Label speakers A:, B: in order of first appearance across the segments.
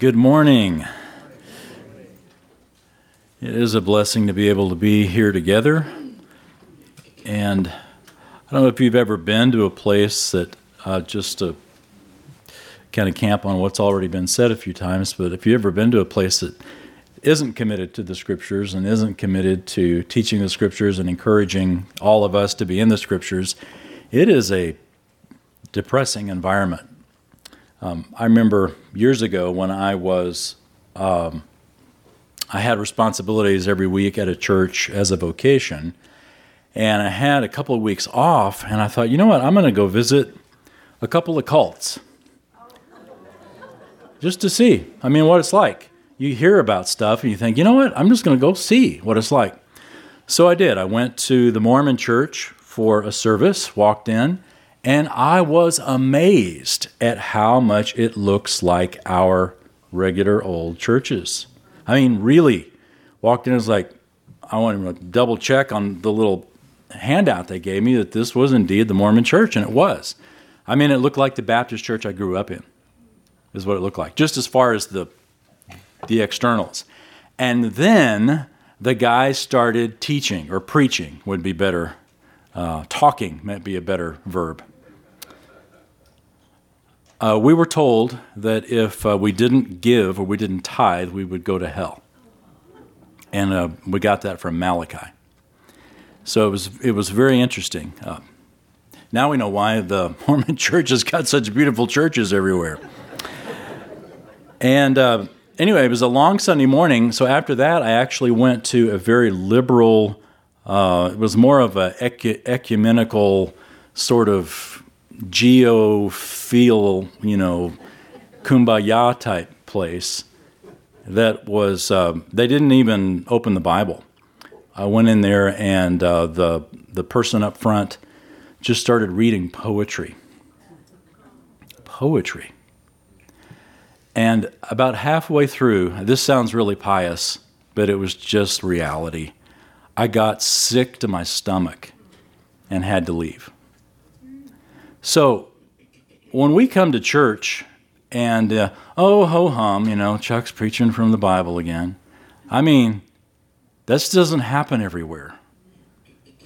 A: Good morning. It is a blessing to be able to be here together. And I don't know if you've ever been to a place that uh, just to kind of camp on what's already been said a few times, but if you've ever been to a place that isn't committed to the scriptures and isn't committed to teaching the scriptures and encouraging all of us to be in the scriptures, it is a depressing environment. Um, I remember years ago when I was, um, I had responsibilities every week at a church as a vocation, and I had a couple of weeks off, and I thought, you know what, I'm going to go visit a couple of cults just to see. I mean, what it's like. You hear about stuff and you think, you know what, I'm just going to go see what it's like. So I did. I went to the Mormon church for a service, walked in, and I was amazed at how much it looks like our regular old churches. I mean, really, walked in, and was like, I wanted to double check on the little handout they gave me that this was indeed the Mormon church, and it was. I mean, it looked like the Baptist church I grew up in, is what it looked like, just as far as the, the externals. And then the guy started teaching, or preaching would be better. Uh, talking might be a better verb. Uh, we were told that if uh, we didn't give or we didn't tithe, we would go to hell. And uh, we got that from Malachi. So it was, it was very interesting. Uh, now we know why the Mormon church has got such beautiful churches everywhere. and uh, anyway, it was a long Sunday morning. So after that, I actually went to a very liberal, uh, it was more of an ecumenical sort of geo feel, you know, kumbaya type place that was, uh, they didn't even open the Bible. I went in there and uh, the, the person up front just started reading poetry. Poetry. And about halfway through, this sounds really pious, but it was just reality. I got sick to my stomach and had to leave. So when we come to church and, uh, oh, ho hum, you know, Chuck's preaching from the Bible again. I mean, this doesn't happen everywhere.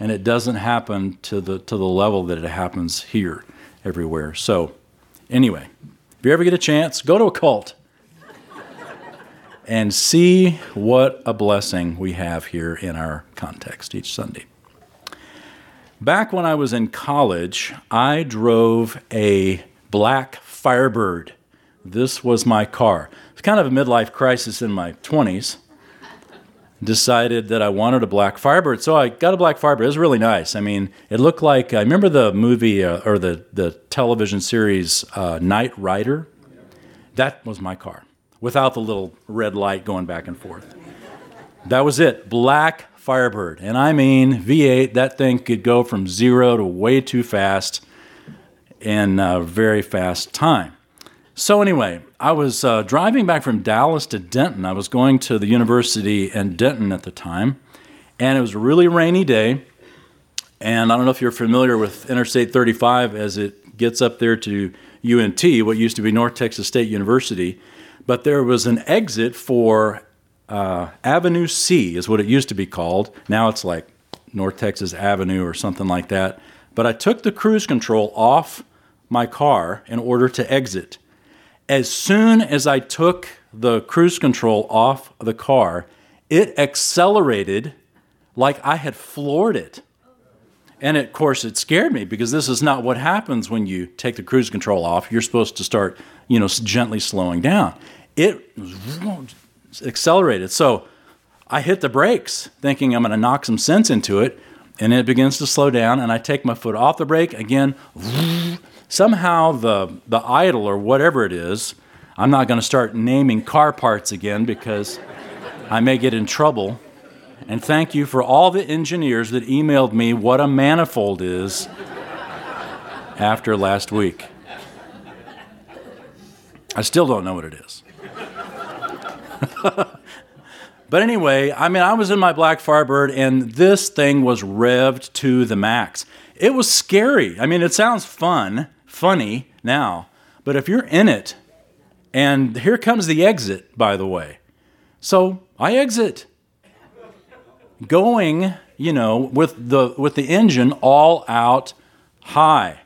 A: And it doesn't happen to the, to the level that it happens here everywhere. So, anyway, if you ever get a chance, go to a cult and see what a blessing we have here in our context each Sunday. Back when I was in college, I drove a black Firebird. This was my car. It's kind of a midlife crisis in my 20s. Decided that I wanted a black Firebird, so I got a black Firebird. It was really nice. I mean, it looked like I remember the movie uh, or the the television series uh, Knight Rider. That was my car, without the little red light going back and forth. That was it. Black Firebird. And I mean, V8, that thing could go from zero to way too fast in a very fast time. So, anyway, I was uh, driving back from Dallas to Denton. I was going to the university in Denton at the time, and it was a really rainy day. And I don't know if you're familiar with Interstate 35 as it gets up there to UNT, what used to be North Texas State University, but there was an exit for uh, Avenue C is what it used to be called. Now it's like North Texas Avenue or something like that. But I took the cruise control off my car in order to exit. As soon as I took the cruise control off the car, it accelerated like I had floored it. And of course, it scared me because this is not what happens when you take the cruise control off. You're supposed to start, you know, gently slowing down. It accelerated. So I hit the brakes thinking I'm going to knock some sense into it, and it begins to slow down, and I take my foot off the brake again. Somehow the, the idle or whatever it is, I'm not going to start naming car parts again because I may get in trouble. And thank you for all the engineers that emailed me what a manifold is after last week. I still don't know what it is. but anyway, I mean, I was in my Black Firebird and this thing was revved to the max. It was scary. I mean, it sounds fun, funny now, but if you're in it, And here comes the exit, by the way. So I exit. Going, you know, with the with the engine all out high.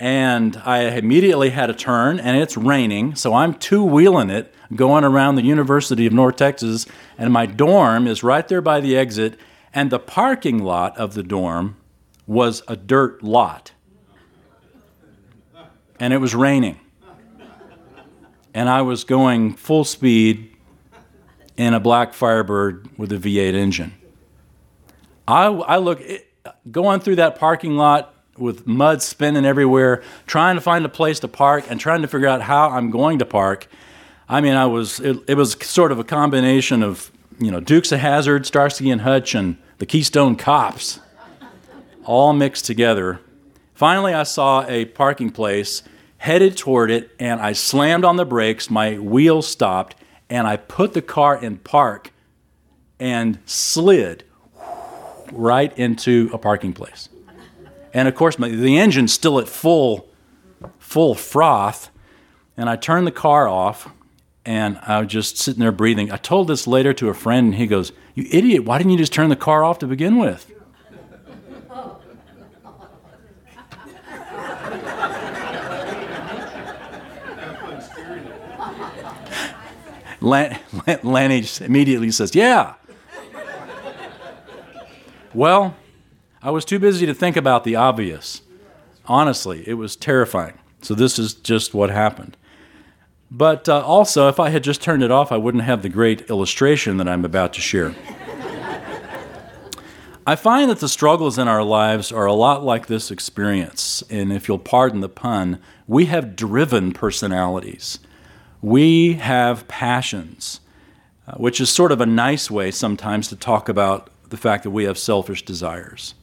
A: And I immediately had a turn, and it's raining, so I'm two wheeling it, going around the University of North Texas, and my dorm is right there by the exit, and the parking lot of the dorm was a dirt lot. And it was raining. And I was going full speed in a black Firebird with a V8 engine. I, I look, going through that parking lot with mud spinning everywhere, trying to find a place to park and trying to figure out how I'm going to park. I mean, I was it, it was sort of a combination of you know Dukes of Hazzard, Starsky and Hutch, and the Keystone Cops, all mixed together. Finally, I saw a parking place, headed toward it, and I slammed on the brakes. My wheels stopped, and I put the car in park and slid right into a parking place. And of course, the engine's still at full, full froth. And I turned the car off and I was just sitting there breathing. I told this later to a friend, and he goes, You idiot, why didn't you just turn the car off to begin with? Lanny immediately says, Yeah. well, I was too busy to think about the obvious. Honestly, it was terrifying. So, this is just what happened. But uh, also, if I had just turned it off, I wouldn't have the great illustration that I'm about to share. I find that the struggles in our lives are a lot like this experience. And if you'll pardon the pun, we have driven personalities. We have passions, uh, which is sort of a nice way sometimes to talk about the fact that we have selfish desires.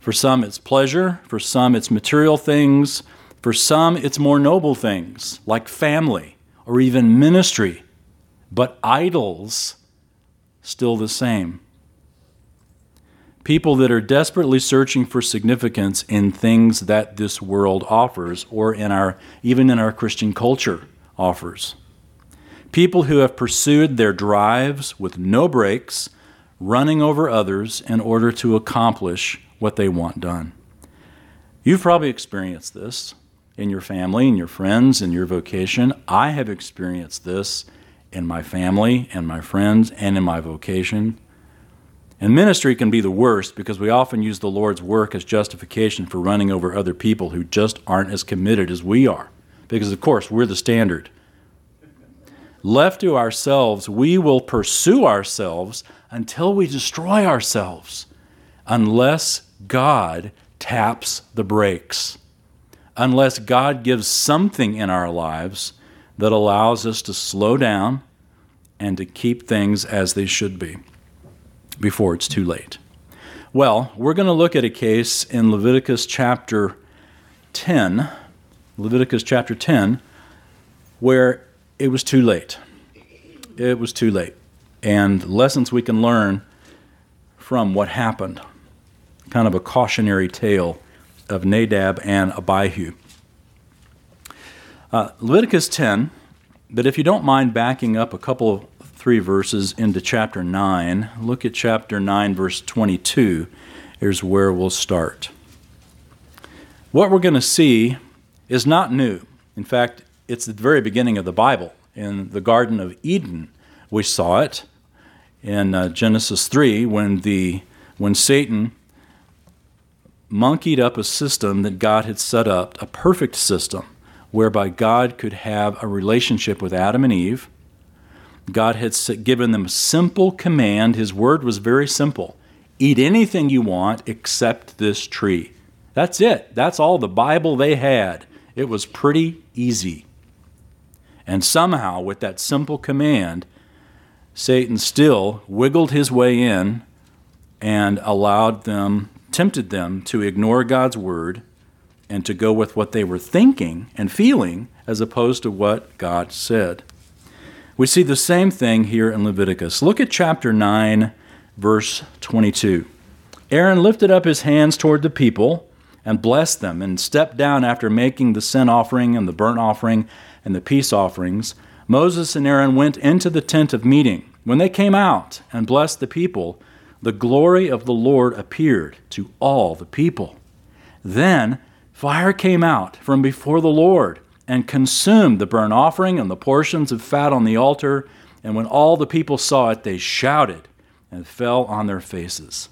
A: For some, it's pleasure. For some, it's material things. For some, it's more noble things like family or even ministry. But idols, still the same. People that are desperately searching for significance in things that this world offers or in our even in our Christian culture offers. People who have pursued their drives with no brakes, running over others in order to accomplish what they want done. You've probably experienced this in your family, in your friends, in your vocation. I have experienced this in my family and my friends and in my vocation. And ministry can be the worst because we often use the Lord's work as justification for running over other people who just aren't as committed as we are. Because, of course, we're the standard. Left to ourselves, we will pursue ourselves until we destroy ourselves, unless God taps the brakes, unless God gives something in our lives that allows us to slow down and to keep things as they should be before it's too late. Well, we're going to look at a case in Leviticus chapter 10, Leviticus chapter 10, where it was too late. It was too late. And lessons we can learn from what happened kind of a cautionary tale of Nadab and Abihu. Uh, Leviticus 10, but if you don't mind backing up a couple of three verses into chapter 9, look at chapter 9, verse 22. Here's where we'll start. What we're going to see is not new. In fact, it's the very beginning of the Bible. In the Garden of Eden, we saw it in uh, Genesis 3 when, the, when Satan monkeyed up a system that God had set up, a perfect system, whereby God could have a relationship with Adam and Eve. God had given them a simple command. His word was very simple eat anything you want except this tree. That's it. That's all the Bible they had. It was pretty easy. And somehow, with that simple command, Satan still wiggled his way in and allowed them tempted them to ignore God's word and to go with what they were thinking and feeling as opposed to what God said. We see the same thing here in Leviticus. Look at chapter 9, verse 22. Aaron lifted up his hands toward the people and blessed them and stepped down after making the sin offering and the burnt offering and the peace offerings. Moses and Aaron went into the tent of meeting. When they came out and blessed the people, the glory of the Lord appeared to all the people. Then fire came out from before the Lord and consumed the burnt offering and the portions of fat on the altar. And when all the people saw it, they shouted and fell on their faces.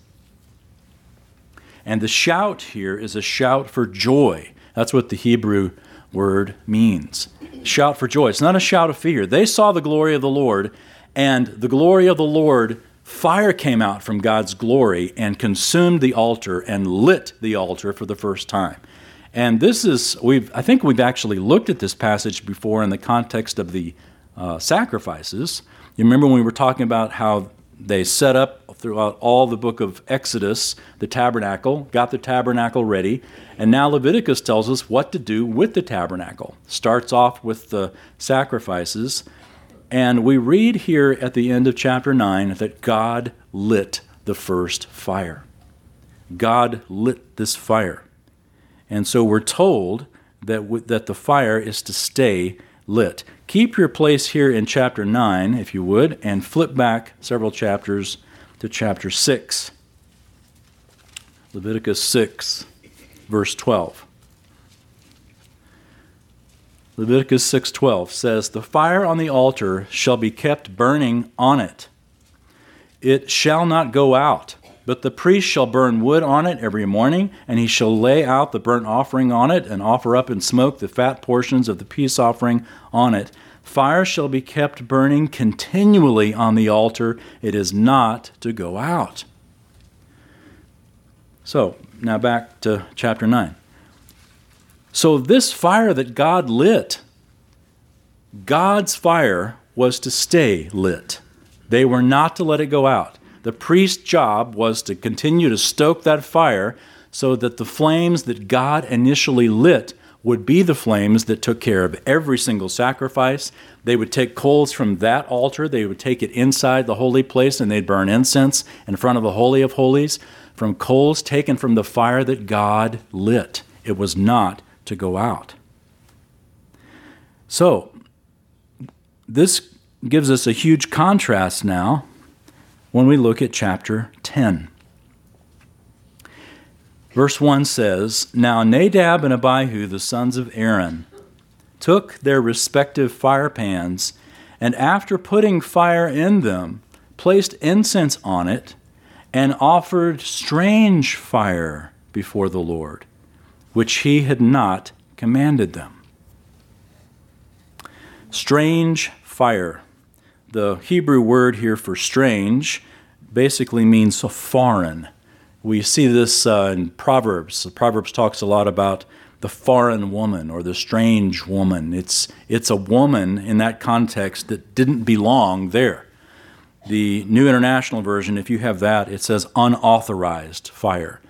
A: And the shout here is a shout for joy. That's what the Hebrew word means. Shout for joy. It's not a shout of fear. They saw the glory of the Lord, and the glory of the Lord, fire came out from God's glory and consumed the altar and lit the altar for the first time. And this is, we've, I think we've actually looked at this passage before in the context of the uh, sacrifices. You remember when we were talking about how they set up throughout all the book of Exodus the tabernacle, got the tabernacle ready, and now Leviticus tells us what to do with the tabernacle. Starts off with the sacrifices, and we read here at the end of chapter 9 that God lit the first fire. God lit this fire. And so we're told that, w- that the fire is to stay lit. Keep your place here in chapter 9, if you would, and flip back several chapters to chapter 6. Leviticus 6, verse 12. Leviticus 6:12 says, "The fire on the altar shall be kept burning on it. It shall not go out, but the priest shall burn wood on it every morning, and he shall lay out the burnt offering on it, and offer up in smoke the fat portions of the peace offering on it. Fire shall be kept burning continually on the altar. It is not to go out." So, now back to chapter 9. So, this fire that God lit, God's fire was to stay lit. They were not to let it go out. The priest's job was to continue to stoke that fire so that the flames that God initially lit would be the flames that took care of every single sacrifice. They would take coals from that altar, they would take it inside the holy place, and they'd burn incense in front of the Holy of Holies from coals taken from the fire that God lit. It was not to go out. So, this gives us a huge contrast now when we look at chapter 10. Verse 1 says Now Nadab and Abihu, the sons of Aaron, took their respective fire pans, and after putting fire in them, placed incense on it, and offered strange fire before the Lord which he had not commanded them. Strange fire. The Hebrew word here for strange basically means foreign. We see this uh, in Proverbs. Proverbs talks a lot about the foreign woman or the strange woman. It's, it's a woman in that context that didn't belong there. The New International Version, if you have that, it says unauthorized fire.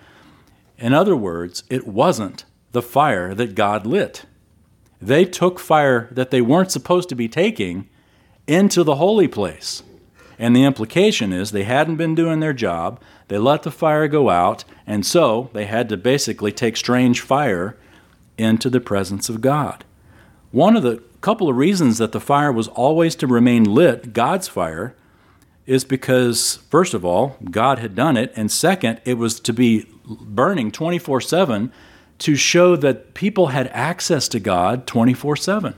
A: In other words, it wasn't the fire that God lit. They took fire that they weren't supposed to be taking into the holy place. And the implication is they hadn't been doing their job, they let the fire go out, and so they had to basically take strange fire into the presence of God. One of the couple of reasons that the fire was always to remain lit, God's fire, is because, first of all, God had done it, and second, it was to be burning 24 7 to show that people had access to God 24 7.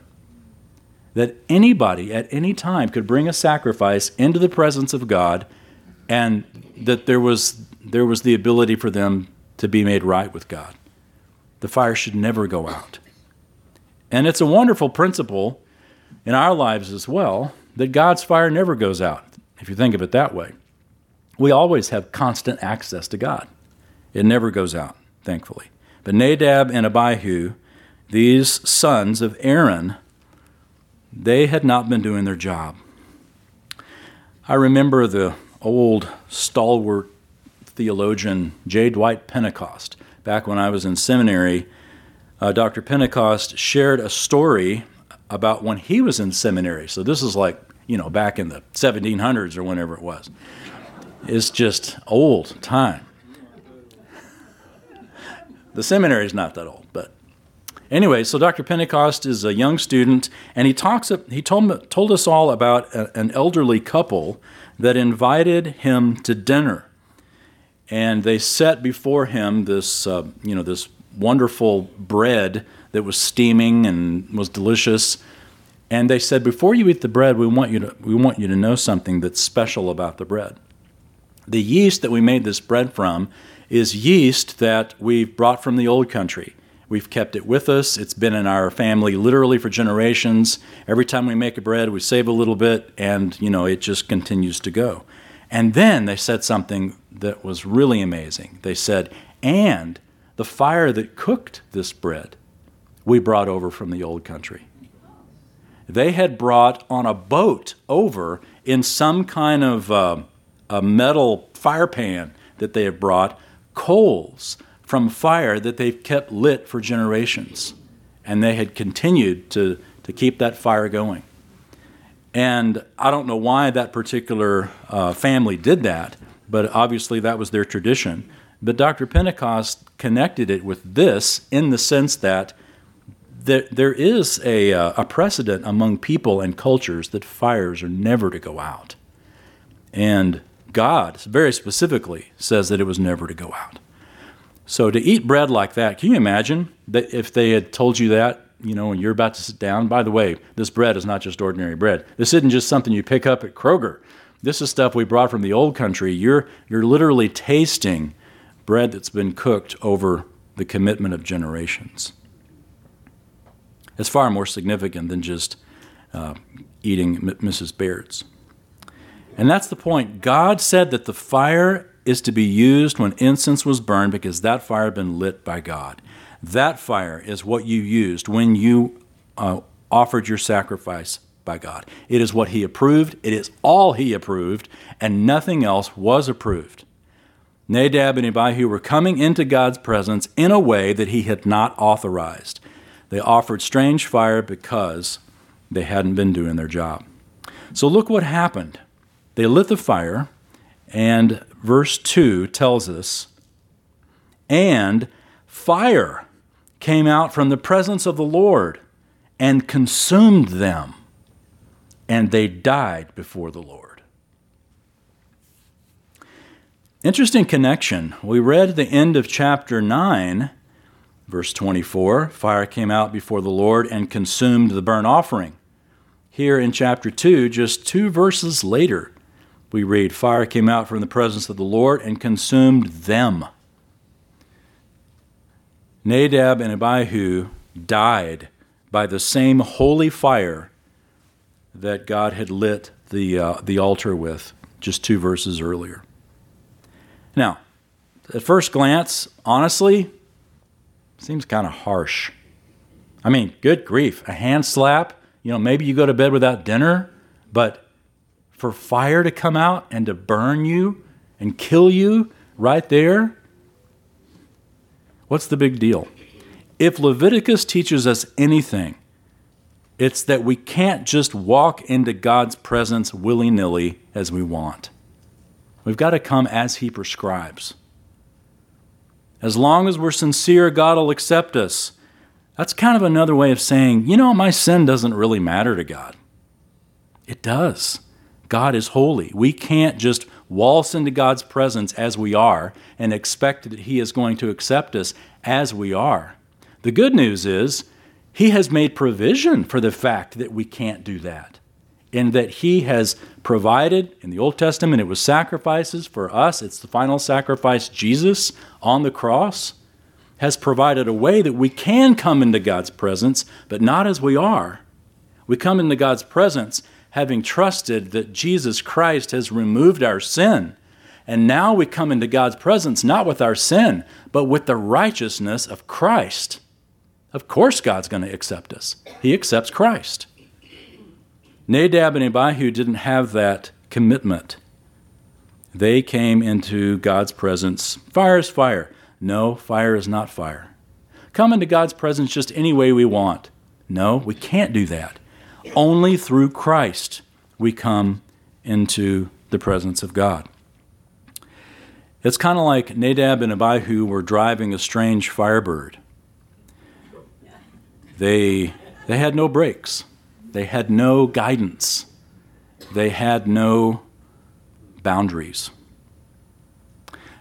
A: That anybody at any time could bring a sacrifice into the presence of God, and that there was, there was the ability for them to be made right with God. The fire should never go out. And it's a wonderful principle in our lives as well that God's fire never goes out, if you think of it that way. We always have constant access to God. It never goes out, thankfully. But Nadab and Abihu, these sons of Aaron, they had not been doing their job. I remember the old stalwart theologian J. Dwight Pentecost. Back when I was in seminary, uh, Dr. Pentecost shared a story about when he was in seminary. So this is like, you know, back in the 1700s or whenever it was. It's just old time. The seminary is not that old, but anyway, so Dr. Pentecost is a young student, and he talks. He told told us all about a, an elderly couple that invited him to dinner, and they set before him this, uh, you know, this wonderful bread that was steaming and was delicious. And they said, before you eat the bread, we want you to, we want you to know something that's special about the bread. The yeast that we made this bread from is yeast that we've brought from the old country. We've kept it with us. It's been in our family literally for generations. Every time we make a bread, we save a little bit, and you know it just continues to go. And then they said something that was really amazing. They said, "And the fire that cooked this bread, we brought over from the old country." They had brought on a boat over in some kind of uh, a metal fire pan that they had brought coals from fire that they've kept lit for generations. And they had continued to, to keep that fire going. And I don't know why that particular uh, family did that, but obviously that was their tradition. But Dr. Pentecost connected it with this in the sense that there, there is a, uh, a precedent among people and cultures that fires are never to go out. And God very specifically says that it was never to go out. So to eat bread like that, can you imagine that if they had told you that, you know, when you're about to sit down? By the way, this bread is not just ordinary bread. This isn't just something you pick up at Kroger. This is stuff we brought from the old country. You're you're literally tasting bread that's been cooked over the commitment of generations. It's far more significant than just uh, eating Mrs. Baird's. And that's the point. God said that the fire is to be used when incense was burned because that fire had been lit by God. That fire is what you used when you uh, offered your sacrifice by God. It is what He approved, it is all He approved, and nothing else was approved. Nadab and Abihu were coming into God's presence in a way that He had not authorized. They offered strange fire because they hadn't been doing their job. So look what happened. They lit the fire, and verse 2 tells us, and fire came out from the presence of the Lord and consumed them, and they died before the Lord. Interesting connection. We read the end of chapter 9, verse 24 fire came out before the Lord and consumed the burnt offering. Here in chapter 2, just two verses later, we read, Fire came out from the presence of the Lord and consumed them. Nadab and Abihu died by the same holy fire that God had lit the, uh, the altar with just two verses earlier. Now, at first glance, honestly, seems kind of harsh. I mean, good grief, a hand slap, you know, maybe you go to bed without dinner, but for fire to come out and to burn you and kill you right there? What's the big deal? If Leviticus teaches us anything, it's that we can't just walk into God's presence willy nilly as we want. We've got to come as He prescribes. As long as we're sincere, God will accept us. That's kind of another way of saying, you know, my sin doesn't really matter to God. It does. God is holy. We can't just waltz into God's presence as we are and expect that He is going to accept us as we are. The good news is, He has made provision for the fact that we can't do that. and that He has provided, in the Old Testament, it was sacrifices. For us, it's the final sacrifice, Jesus on the cross, has provided a way that we can come into God's presence, but not as we are. We come into God's presence having trusted that Jesus Christ has removed our sin. And now we come into God's presence not with our sin, but with the righteousness of Christ. Of course, God's going to accept us. He accepts Christ. Nadab and Abihu didn't have that commitment. They came into God's presence. Fire is fire. No, fire is not fire. Come into God's presence just any way we want. No, we can't do that. Only through Christ we come into the presence of God. It's kind of like Nadab and Abihu were driving a strange firebird. They, they had no brakes, they had no guidance, they had no boundaries.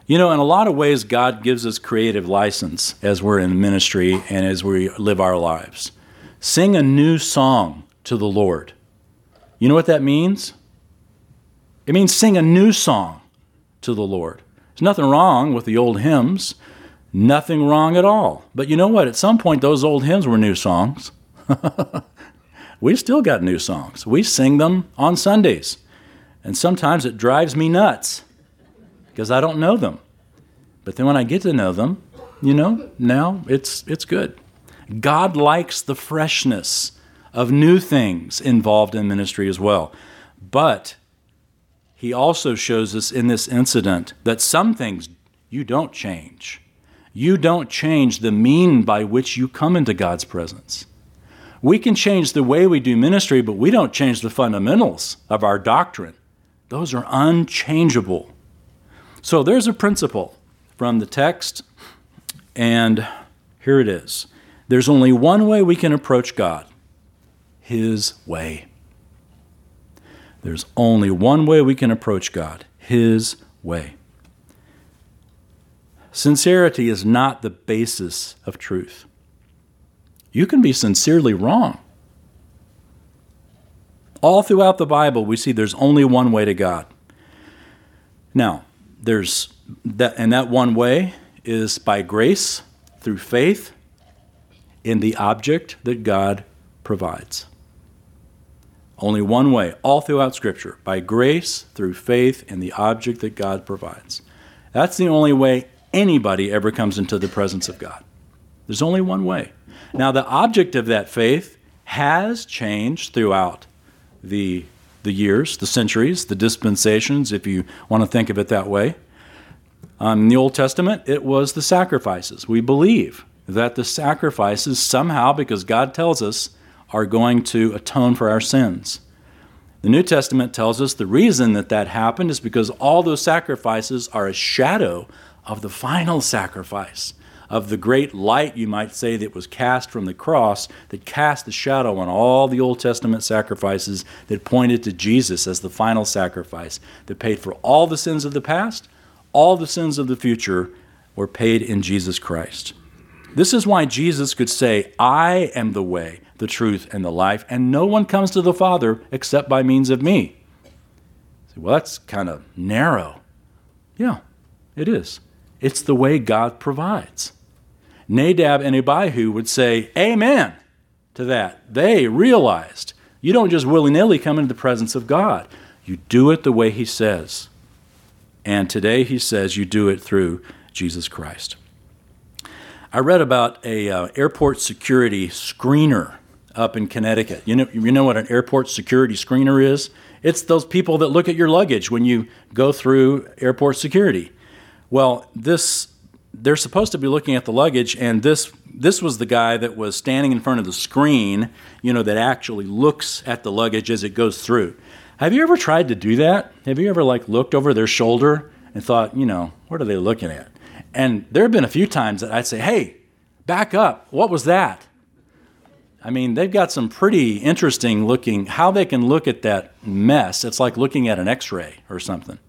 A: You know, in a lot of ways, God gives us creative license as we're in ministry and as we live our lives. Sing a new song to the Lord. You know what that means? It means sing a new song to the Lord. There's nothing wrong with the old hymns, nothing wrong at all. But you know what? At some point, those old hymns were new songs. we still got new songs. We sing them on Sundays. And sometimes it drives me nuts because I don't know them. But then when I get to know them, you know, now it's, it's good. God likes the freshness of new things involved in ministry as well. But he also shows us in this incident that some things you don't change. You don't change the mean by which you come into God's presence. We can change the way we do ministry, but we don't change the fundamentals of our doctrine. Those are unchangeable. So there's a principle from the text, and here it is. There's only one way we can approach God His way. There's only one way we can approach God His way. Sincerity is not the basis of truth. You can be sincerely wrong. All throughout the Bible, we see there's only one way to God. Now, there's that, and that one way is by grace through faith in the object that God provides. Only one way, all throughout Scripture, by grace through faith in the object that God provides. That's the only way anybody ever comes into the presence of God. There's only one way. Now, the object of that faith has changed throughout the, the years, the centuries, the dispensations, if you want to think of it that way. Um, in the Old Testament, it was the sacrifices. We believe that the sacrifices somehow, because God tells us, are going to atone for our sins. The New Testament tells us the reason that that happened is because all those sacrifices are a shadow of the final sacrifice of the great light, you might say, that was cast from the cross, that cast the shadow on all the Old Testament sacrifices that pointed to Jesus as the final sacrifice that paid for all the sins of the past, all the sins of the future were paid in Jesus Christ. This is why Jesus could say, I am the way, the truth, and the life, and no one comes to the Father except by means of me. Well, that's kind of narrow. Yeah, it is. It's the way God provides. Nadab and Abihu would say, Amen to that. They realized you don't just willy nilly come into the presence of God, you do it the way He says. And today He says you do it through Jesus Christ. I read about a uh, airport security screener up in Connecticut. You know, you know what an airport security screener is? It's those people that look at your luggage when you go through airport security. Well, this they're supposed to be looking at the luggage, and this this was the guy that was standing in front of the screen, you know, that actually looks at the luggage as it goes through. Have you ever tried to do that? Have you ever like looked over their shoulder and thought, you know, what are they looking at? And there have been a few times that I'd say, "Hey, back up. What was that?" I mean, they've got some pretty interesting looking how they can look at that mess. It's like looking at an X-ray or something.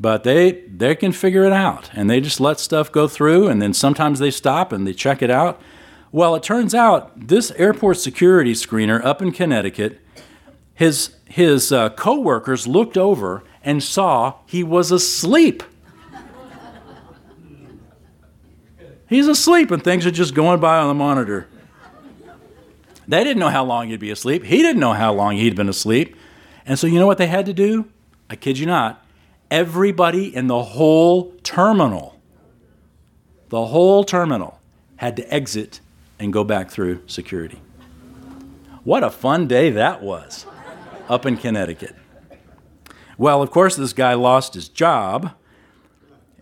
A: But they they can figure it out and they just let stuff go through and then sometimes they stop and they check it out. Well it turns out this airport security screener up in connecticut his his uh, co-workers looked over and saw he was asleep. He's asleep and things are just going by on the monitor they didn't know how long he'd be asleep he didn't know how long he'd been asleep and so you know what they had to do i kid you not everybody in the whole terminal, the whole terminal, had to exit and go back through security. What a fun day that was up in Connecticut. Well, of course, this guy lost his job,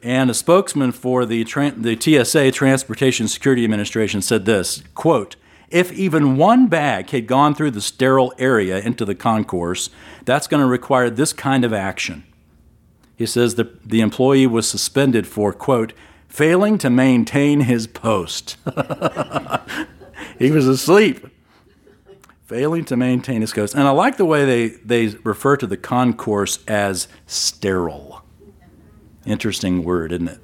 A: and a spokesman for the, the TSA, Transportation Security Administration, said this quote, if even one bag had gone through the sterile area into the concourse, that's going to require this kind of action. He says that the employee was suspended for, quote, failing to maintain his post. he was asleep, failing to maintain his post. And I like the way they, they refer to the concourse as sterile. Interesting word, isn't it?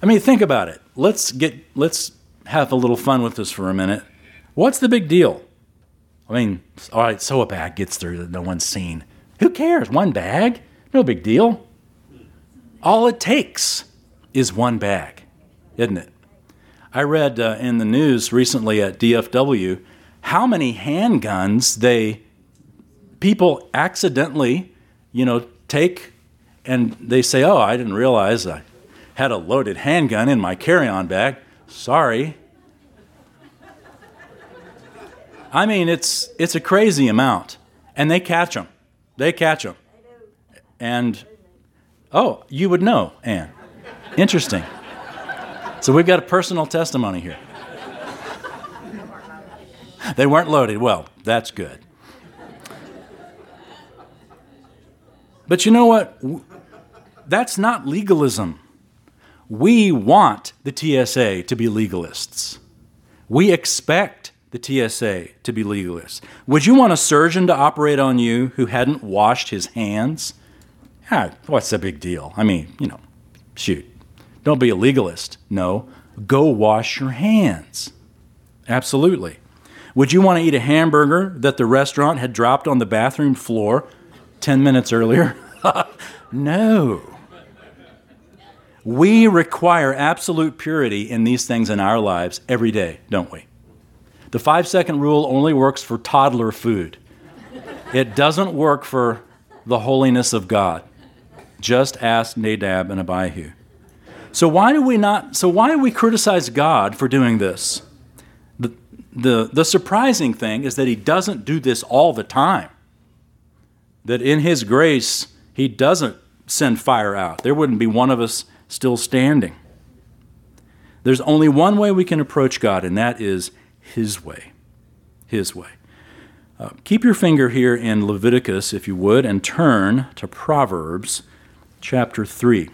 A: I mean, think about it. Let's get let's have a little fun with this for a minute. What's the big deal? I mean, all right, so a bag gets through that no one's seen. Who cares? One bag? No big deal. All it takes is one bag, isn't it? I read uh, in the news recently at DFW how many handguns they people accidentally, you know, take and they say, "Oh, I didn't realize I had a loaded handgun in my carry-on bag." Sorry. I mean, it's it's a crazy amount, and they catch them. They catch them, and oh, you would know, Anne. Interesting. So we've got a personal testimony here. They weren't loaded. Well, that's good. But you know what? That's not legalism. We want the TSA to be legalists. We expect the TSA to be legalists. Would you want a surgeon to operate on you who hadn't washed his hands? Ah, what's the big deal? I mean, you know, shoot. Don't be a legalist. No, go wash your hands. Absolutely. Would you want to eat a hamburger that the restaurant had dropped on the bathroom floor 10 minutes earlier? no. We require absolute purity in these things in our lives every day, don't we? The five second rule only works for toddler food, it doesn't work for the holiness of God. Just ask Nadab and Abihu. So why do we not so why do we criticize God for doing this? The, the, the surprising thing is that he doesn't do this all the time. That in his grace, he doesn't send fire out. There wouldn't be one of us still standing. There's only one way we can approach God, and that is His way. His way. Uh, keep your finger here in Leviticus, if you would, and turn to Proverbs chapter 3.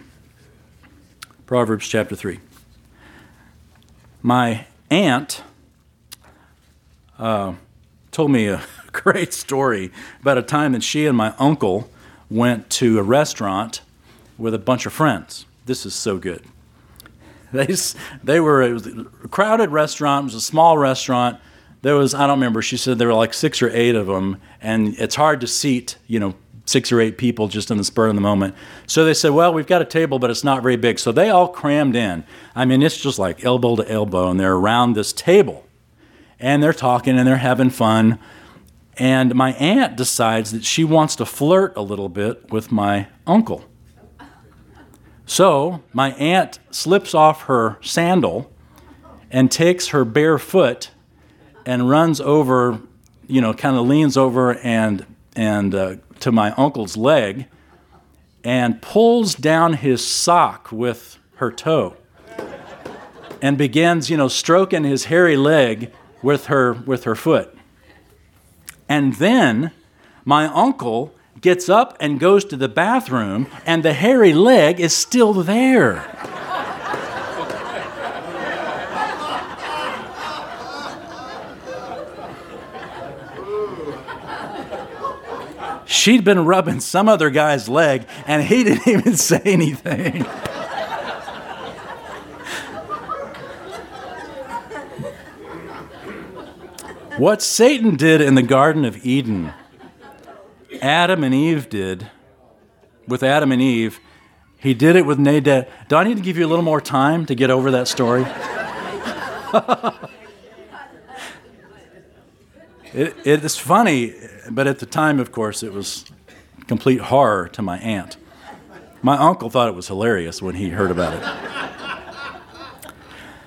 A: Proverbs chapter 3. My aunt uh, told me a great story about a time that she and my uncle went to a restaurant with a bunch of friends. This is so good. They, they were a crowded restaurant. It was a small restaurant. There was I don't remember. She said there were like six or eight of them, and it's hard to seat you know six or eight people just in the spur of the moment. So they said, well, we've got a table, but it's not very big. So they all crammed in. I mean, it's just like elbow to elbow, and they're around this table, and they're talking and they're having fun. And my aunt decides that she wants to flirt a little bit with my uncle. So my aunt slips off her sandal and takes her bare foot and runs over, you know, kind of leans over and and uh, to my uncle's leg and pulls down his sock with her toe and begins, you know, stroking his hairy leg with her with her foot. And then my uncle gets up and goes to the bathroom, and the hairy leg is still there. She'd been rubbing some other guy's leg, and he didn't even say anything. what Satan did in the Garden of Eden Adam and Eve did with Adam and Eve, he did it with Nadab. Do I need to give you a little more time to get over that story? it, it's funny, but at the time, of course, it was complete horror to my aunt. My uncle thought it was hilarious when he heard about it.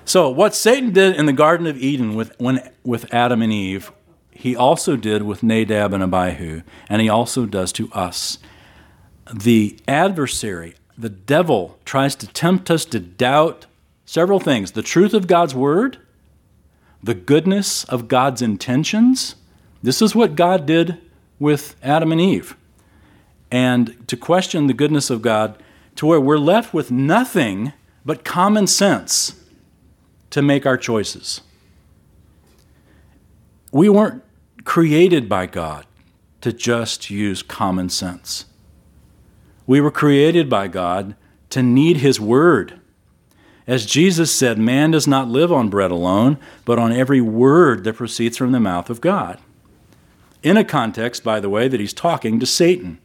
A: So, what Satan did in the Garden of Eden with, when, with Adam and Eve he also did with Nadab and Abihu, and he also does to us. The adversary, the devil, tries to tempt us to doubt several things the truth of God's word, the goodness of God's intentions. This is what God did with Adam and Eve. and to question the goodness of God to where we're left with nothing but common sense to make our choices. We weren't created by God to just use common sense. We were created by God to need His Word. As Jesus said, man does not live on bread alone, but on every word that proceeds from the mouth of God. In a context, by the way, that he's talking to Satan.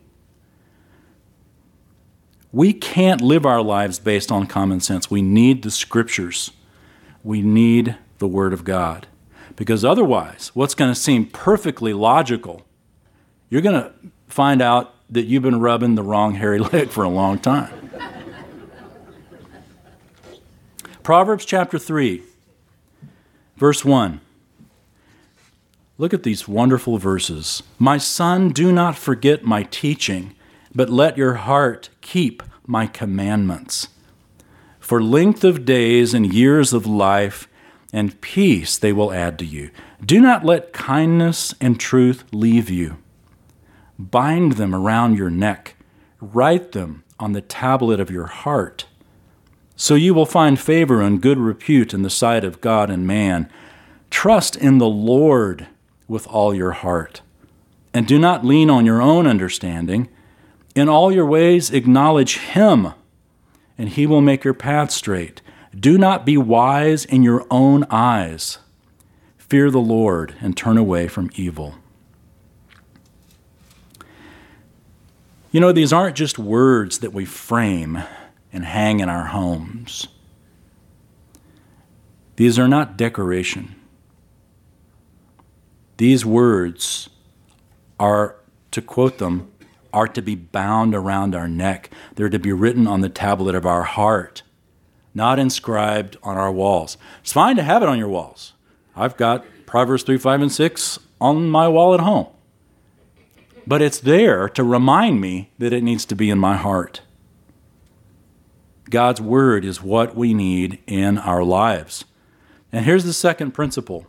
A: We can't live our lives based on common sense. We need the scriptures. We need the Word of God. Because otherwise, what's going to seem perfectly logical, you're going to find out that you've been rubbing the wrong hairy leg for a long time. Proverbs chapter 3, verse 1. Look at these wonderful verses. My son, do not forget my teaching, but let your heart keep my commandments. For length of days and years of life and peace they will add to you. Do not let kindness and truth leave you. Bind them around your neck, write them on the tablet of your heart. So you will find favor and good repute in the sight of God and man. Trust in the Lord with all your heart, and do not lean on your own understanding. In all your ways, acknowledge Him, and He will make your path straight. Do not be wise in your own eyes. Fear the Lord and turn away from evil. You know, these aren't just words that we frame and hang in our homes. These are not decoration. These words are, to quote them, are to be bound around our neck. They're to be written on the tablet of our heart, not inscribed on our walls. It's fine to have it on your walls. I've got Proverbs 3, 5, and 6 on my wall at home but it's there to remind me that it needs to be in my heart. God's Word is what we need in our lives. And here's the second principle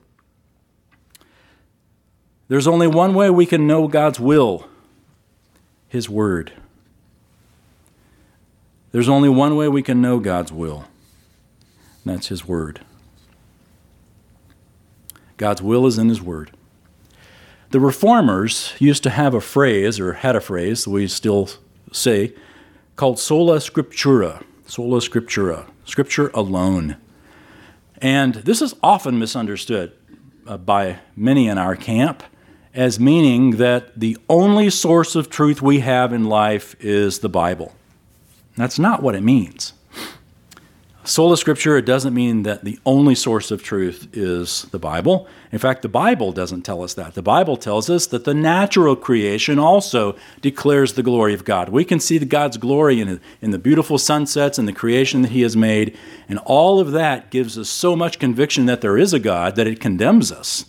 A: there's only one way we can know God's will His Word. There's only one way we can know God's will, and that's His Word. God's will is in His Word. The reformers used to have a phrase, or had a phrase, we still say, called sola scriptura. Sola scriptura, scripture alone. And this is often misunderstood uh, by many in our camp as meaning that the only source of truth we have in life is the Bible. That's not what it means. Sola Scriptura doesn't mean that the only source of truth is the Bible. In fact, the Bible doesn't tell us that. The Bible tells us that the natural creation also declares the glory of God. We can see God's glory in, in the beautiful sunsets and the creation that He has made, and all of that gives us so much conviction that there is a God that it condemns us,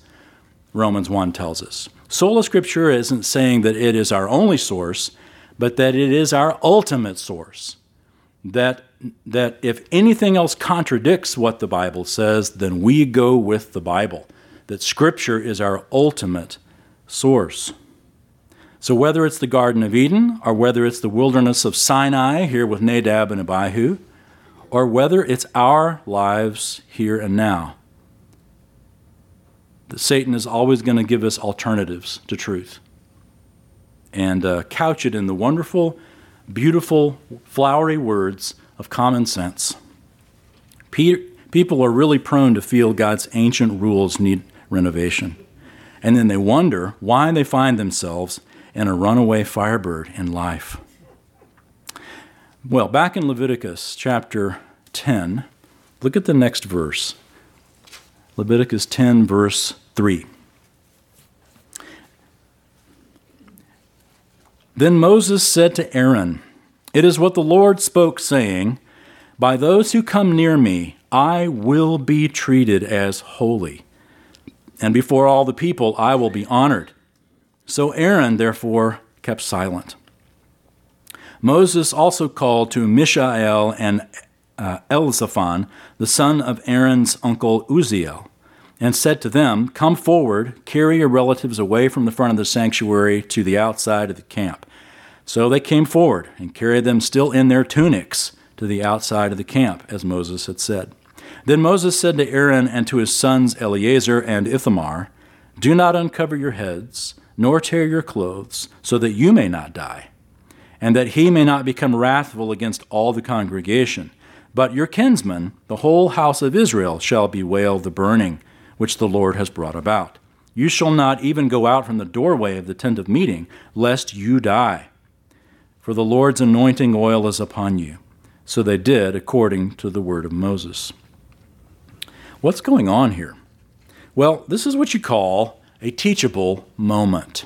A: Romans 1 tells us. Sola Scriptura isn't saying that it is our only source, but that it is our ultimate source. That that if anything else contradicts what the Bible says, then we go with the Bible, that Scripture is our ultimate source. So, whether it's the Garden of Eden, or whether it's the wilderness of Sinai here with Nadab and Abihu, or whether it's our lives here and now, that Satan is always going to give us alternatives to truth and uh, couch it in the wonderful, beautiful, flowery words of common sense. People are really prone to feel God's ancient rules need renovation. And then they wonder why they find themselves in a runaway firebird in life. Well, back in Leviticus chapter 10, look at the next verse. Leviticus 10, verse 3. Then Moses said to Aaron, it is what the Lord spoke, saying, By those who come near me, I will be treated as holy, and before all the people I will be honored. So Aaron, therefore, kept silent. Moses also called to Mishael and uh, Elzaphan, the son of Aaron's uncle Uzziel, and said to them, Come forward, carry your relatives away from the front of the sanctuary to the outside of the camp. So they came forward and carried them still in their tunics to the outside of the camp, as Moses had said. Then Moses said to Aaron and to his sons Eleazar and Ithamar, Do not uncover your heads, nor tear your clothes, so that you may not die, and that he may not become wrathful against all the congregation. But your kinsmen, the whole house of Israel, shall bewail the burning which the Lord has brought about. You shall not even go out from the doorway of the tent of meeting, lest you die. For the Lord's anointing oil is upon you. So they did according to the word of Moses. What's going on here? Well, this is what you call a teachable moment.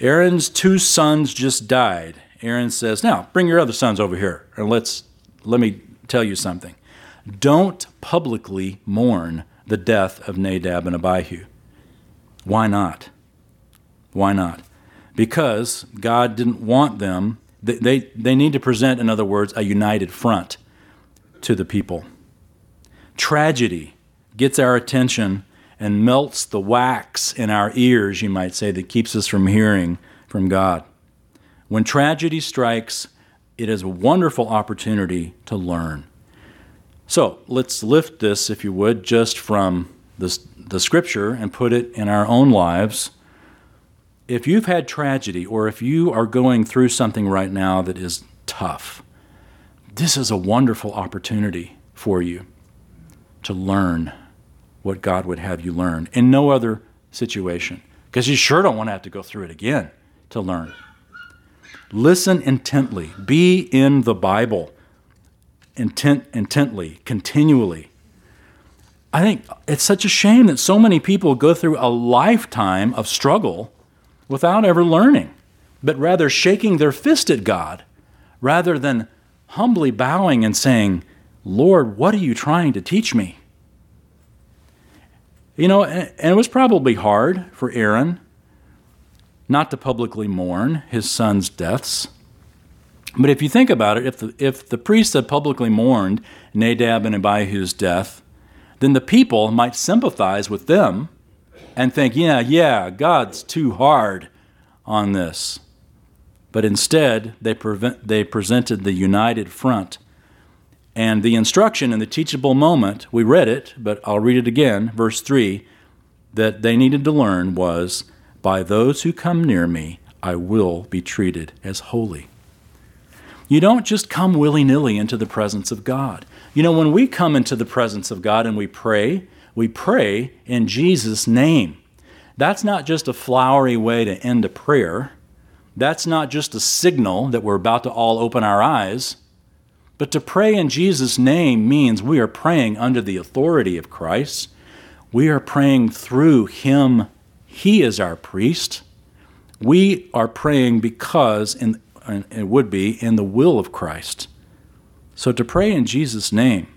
A: Aaron's two sons just died. Aaron says, "Now, bring your other sons over here and let's let me tell you something. Don't publicly mourn the death of Nadab and Abihu. Why not? Why not? Because God didn't want them, they, they, need to present, in other words, a united front to the people. Tragedy gets our attention and melts the wax in our ears, you might say, that keeps us from hearing from God. When tragedy strikes, it is a wonderful opportunity to learn. So let's lift this, if you would, just from the, the scripture and put it in our own lives. If you've had tragedy or if you are going through something right now that is tough, this is a wonderful opportunity for you to learn what God would have you learn in no other situation, because you sure don't want to have to go through it again to learn. Listen intently, be in the Bible intent, intently, continually. I think it's such a shame that so many people go through a lifetime of struggle without ever learning, but rather shaking their fist at God rather than humbly bowing and saying, Lord, what are you trying to teach me? You know, and it was probably hard for Aaron not to publicly mourn his son's deaths. But if you think about it, if the, if the priests had publicly mourned Nadab and Abihu's death, then the people might sympathize with them and think, yeah, yeah, God's too hard on this. But instead, they, prevent, they presented the united front. And the instruction in the teachable moment, we read it, but I'll read it again, verse 3, that they needed to learn was By those who come near me, I will be treated as holy. You don't just come willy nilly into the presence of God. You know, when we come into the presence of God and we pray, we pray in Jesus' name. That's not just a flowery way to end a prayer. That's not just a signal that we're about to all open our eyes. But to pray in Jesus' name means we are praying under the authority of Christ. We are praying through Him. He is our priest. We are praying because in and it would be in the will of Christ. So to pray in Jesus' name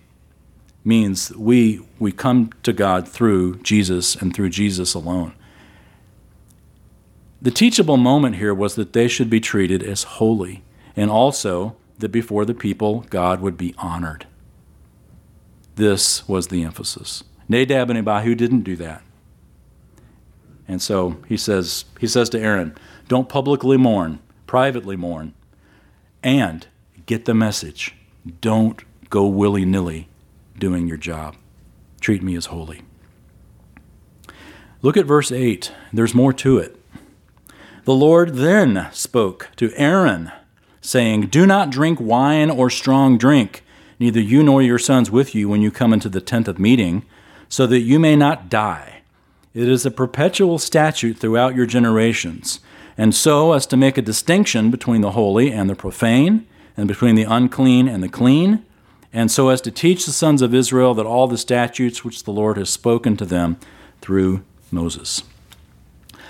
A: means we, we come to God through Jesus and through Jesus alone. The teachable moment here was that they should be treated as holy, and also that before the people, God would be honored. This was the emphasis. Nadab and Abihu didn't do that. And so he says, he says to Aaron, Don't publicly mourn, privately mourn, and get the message. Don't go willy nilly doing your job. Treat me as holy. Look at verse 8. There's more to it. The Lord then spoke to Aaron, saying, Do not drink wine or strong drink, neither you nor your sons with you, when you come into the tent of meeting, so that you may not die. It is a perpetual statute throughout your generations and so as to make a distinction between the holy and the profane, and between the unclean and the clean, and so as to teach the sons of Israel that all the statutes which the Lord has spoken to them through Moses.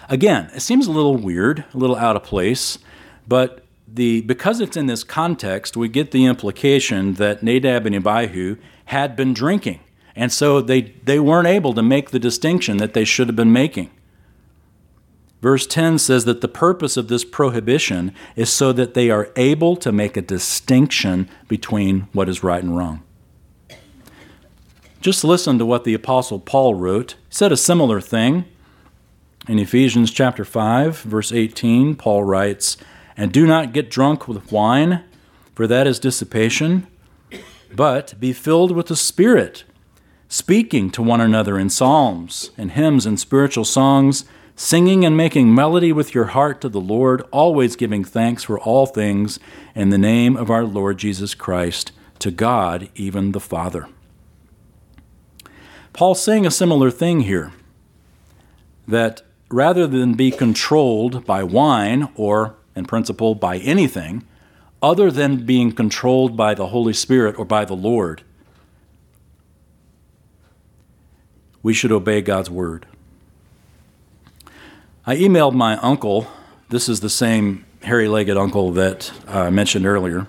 A: Again, it seems a little weird, a little out of place, but the, because it's in this context, we get the implication that Nadab and Abihu had been drinking, and so they, they weren't able to make the distinction that they should have been making. Verse 10 says that the purpose of this prohibition is so that they are able to make a distinction between what is right and wrong. Just listen to what the apostle Paul wrote. He said a similar thing. In Ephesians chapter 5, verse 18, Paul writes, And do not get drunk with wine, for that is dissipation, but be filled with the Spirit, speaking to one another in psalms and hymns and spiritual songs, singing and making melody with your heart to the Lord, always giving thanks for all things in the name of our Lord Jesus Christ, to God, even the Father. Paul's saying a similar thing here that rather than be controlled by wine or in principle, by anything other than being controlled by the Holy Spirit or by the Lord. We should obey God's word. I emailed my uncle. This is the same hairy legged uncle that I mentioned earlier.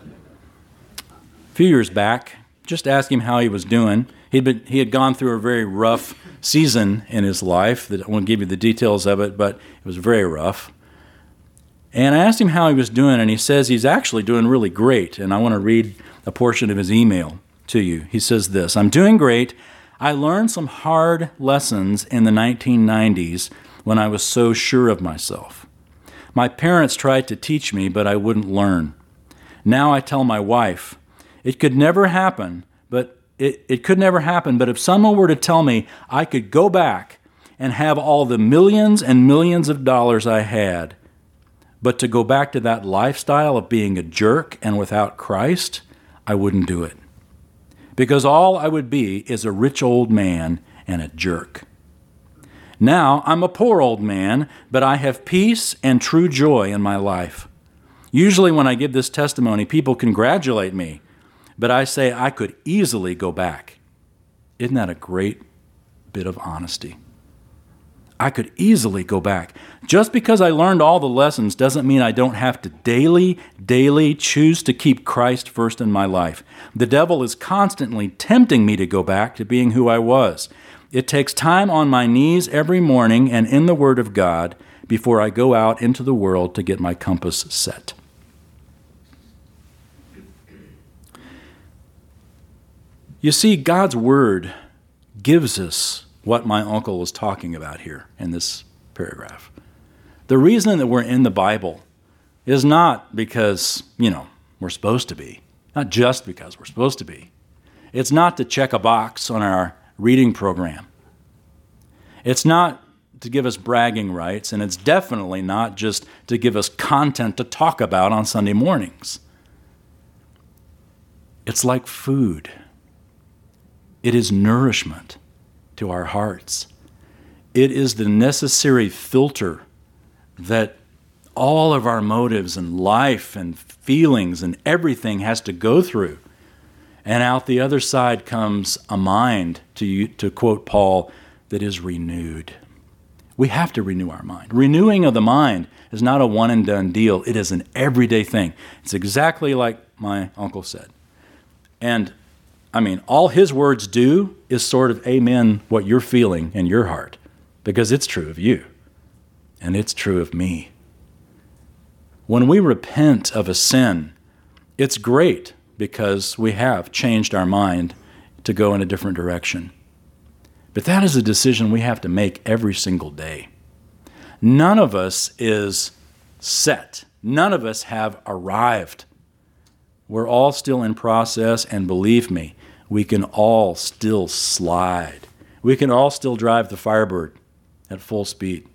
A: A few years back, just asked him how he was doing. He'd been, he had gone through a very rough season in his life. That I won't give you the details of it, but it was very rough. And I asked him how he was doing, and he says he's actually doing really great. And I want to read a portion of his email to you. He says this I'm doing great. I learned some hard lessons in the 1990s when I was so sure of myself. My parents tried to teach me, but I wouldn't learn. Now I tell my wife, it could never happen, but it, it could never happen, but if someone were to tell me I could go back and have all the millions and millions of dollars I had, but to go back to that lifestyle of being a jerk and without Christ, I wouldn't do it. Because all I would be is a rich old man and a jerk. Now I'm a poor old man, but I have peace and true joy in my life. Usually, when I give this testimony, people congratulate me, but I say I could easily go back. Isn't that a great bit of honesty? I could easily go back. Just because I learned all the lessons doesn't mean I don't have to daily, daily choose to keep Christ first in my life. The devil is constantly tempting me to go back to being who I was. It takes time on my knees every morning and in the Word of God before I go out into the world to get my compass set. You see, God's Word gives us what my uncle was talking about here in this paragraph. The reason that we're in the Bible is not because, you know, we're supposed to be, not just because we're supposed to be. It's not to check a box on our reading program. It's not to give us bragging rights, and it's definitely not just to give us content to talk about on Sunday mornings. It's like food, it is nourishment to our hearts. It is the necessary filter that all of our motives and life and feelings and everything has to go through. And out the other side comes a mind, to, to quote Paul, that is renewed. We have to renew our mind. Renewing of the mind is not a one and done deal, it is an everyday thing. It's exactly like my uncle said. And I mean, all his words do is sort of amen what you're feeling in your heart because it's true of you and it's true of me. When we repent of a sin, it's great because we have changed our mind to go in a different direction. But that is a decision we have to make every single day. None of us is set, none of us have arrived. We're all still in process, and believe me, we can all still slide. We can all still drive the Firebird at full speed.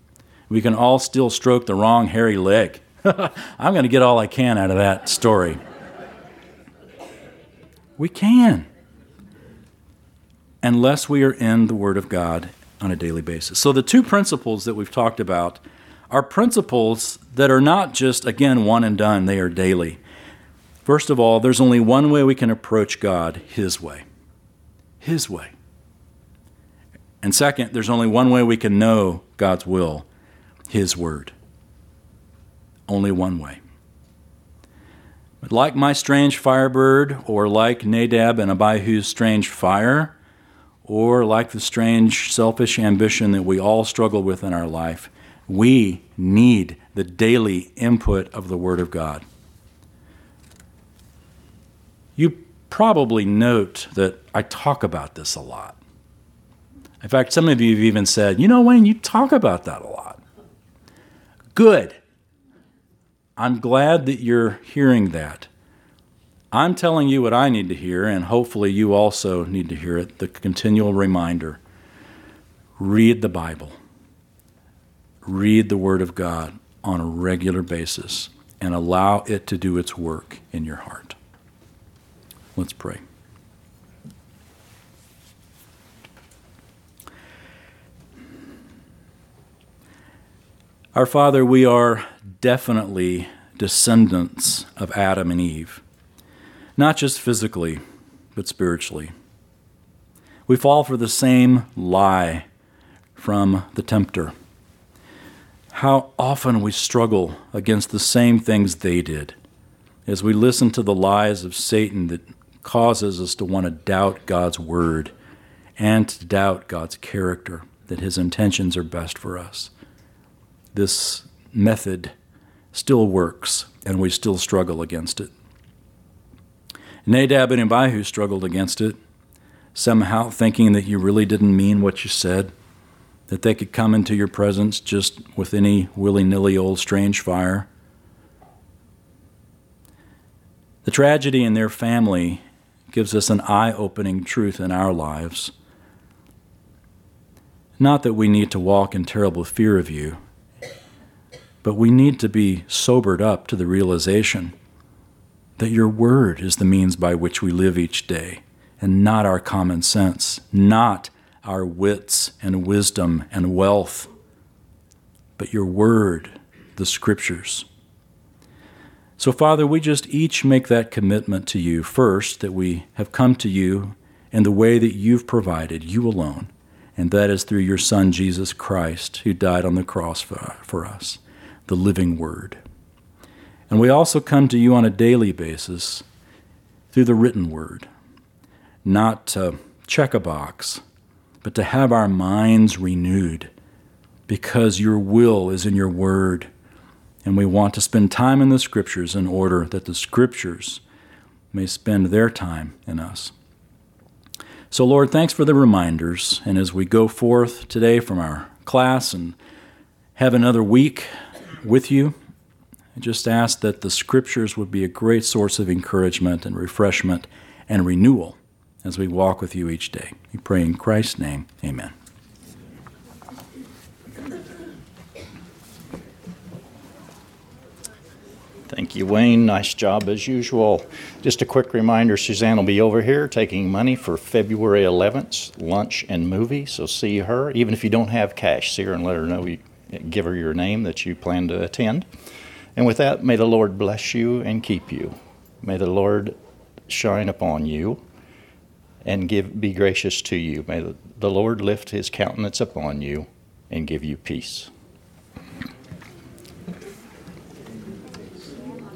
A: We can all still stroke the wrong hairy leg. I'm going to get all I can out of that story. We can. Unless we are in the Word of God on a daily basis. So, the two principles that we've talked about are principles that are not just, again, one and done, they are daily. First of all, there's only one way we can approach God His way. His way. And second, there's only one way we can know God's will His Word. Only one way. Like my strange firebird, or like Nadab and Abihu's strange fire, or like the strange selfish ambition that we all struggle with in our life, we need the daily input of the Word of God. You probably note that I talk about this a lot. In fact, some of you have even said, you know, Wayne, you talk about that a lot. Good. I'm glad that you're hearing that. I'm telling you what I need to hear, and hopefully you also need to hear it the continual reminder read the Bible, read the Word of God on a regular basis, and allow it to do its work in your heart. Let's pray. Our Father, we are definitely descendants of Adam and Eve, not just physically, but spiritually. We fall for the same lie from the tempter. How often we struggle against the same things they did as we listen to the lies of Satan that causes us to want to doubt God's word and to doubt God's character, that his intentions are best for us this method still works, and we still struggle against it. Nadab and Abihu struggled against it, somehow thinking that you really didn't mean what you said, that they could come into your presence just with any willy nilly old strange fire. The tragedy in their family gives us an eye opening truth in our lives. Not that we need to walk in terrible fear of you, but we need to be sobered up to the realization that your word is the means by which we live each day, and not our common sense, not our wits and wisdom and wealth, but your word, the scriptures. So, Father, we just each make that commitment to you first, that we have come to you in the way that you've provided, you alone, and that is through your Son, Jesus Christ, who died on the cross for, for us the living word. And we also come to you on a daily basis through the written word, not to check a box, but to have our minds renewed because your will is in your word. And we want to spend time in the scriptures in order that the scriptures may spend their time in us. So, Lord, thanks for the reminders. And as we go forth today from our class and have another week with you. I just ask that the scriptures would be a great source of encouragement and refreshment and renewal as we walk with you each day. We pray in Christ's name. Amen.
B: Thank you, Wayne. Nice job as usual. Just a quick reminder Suzanne will be over here taking money for February 11th lunch and movie. So see her. Even if you don't have cash, see her and let her know you, give her your name that you plan to attend. And with that, may the Lord bless you and keep you. May the Lord shine upon you and give be gracious to you. May the, the Lord lift his countenance upon you and give you peace.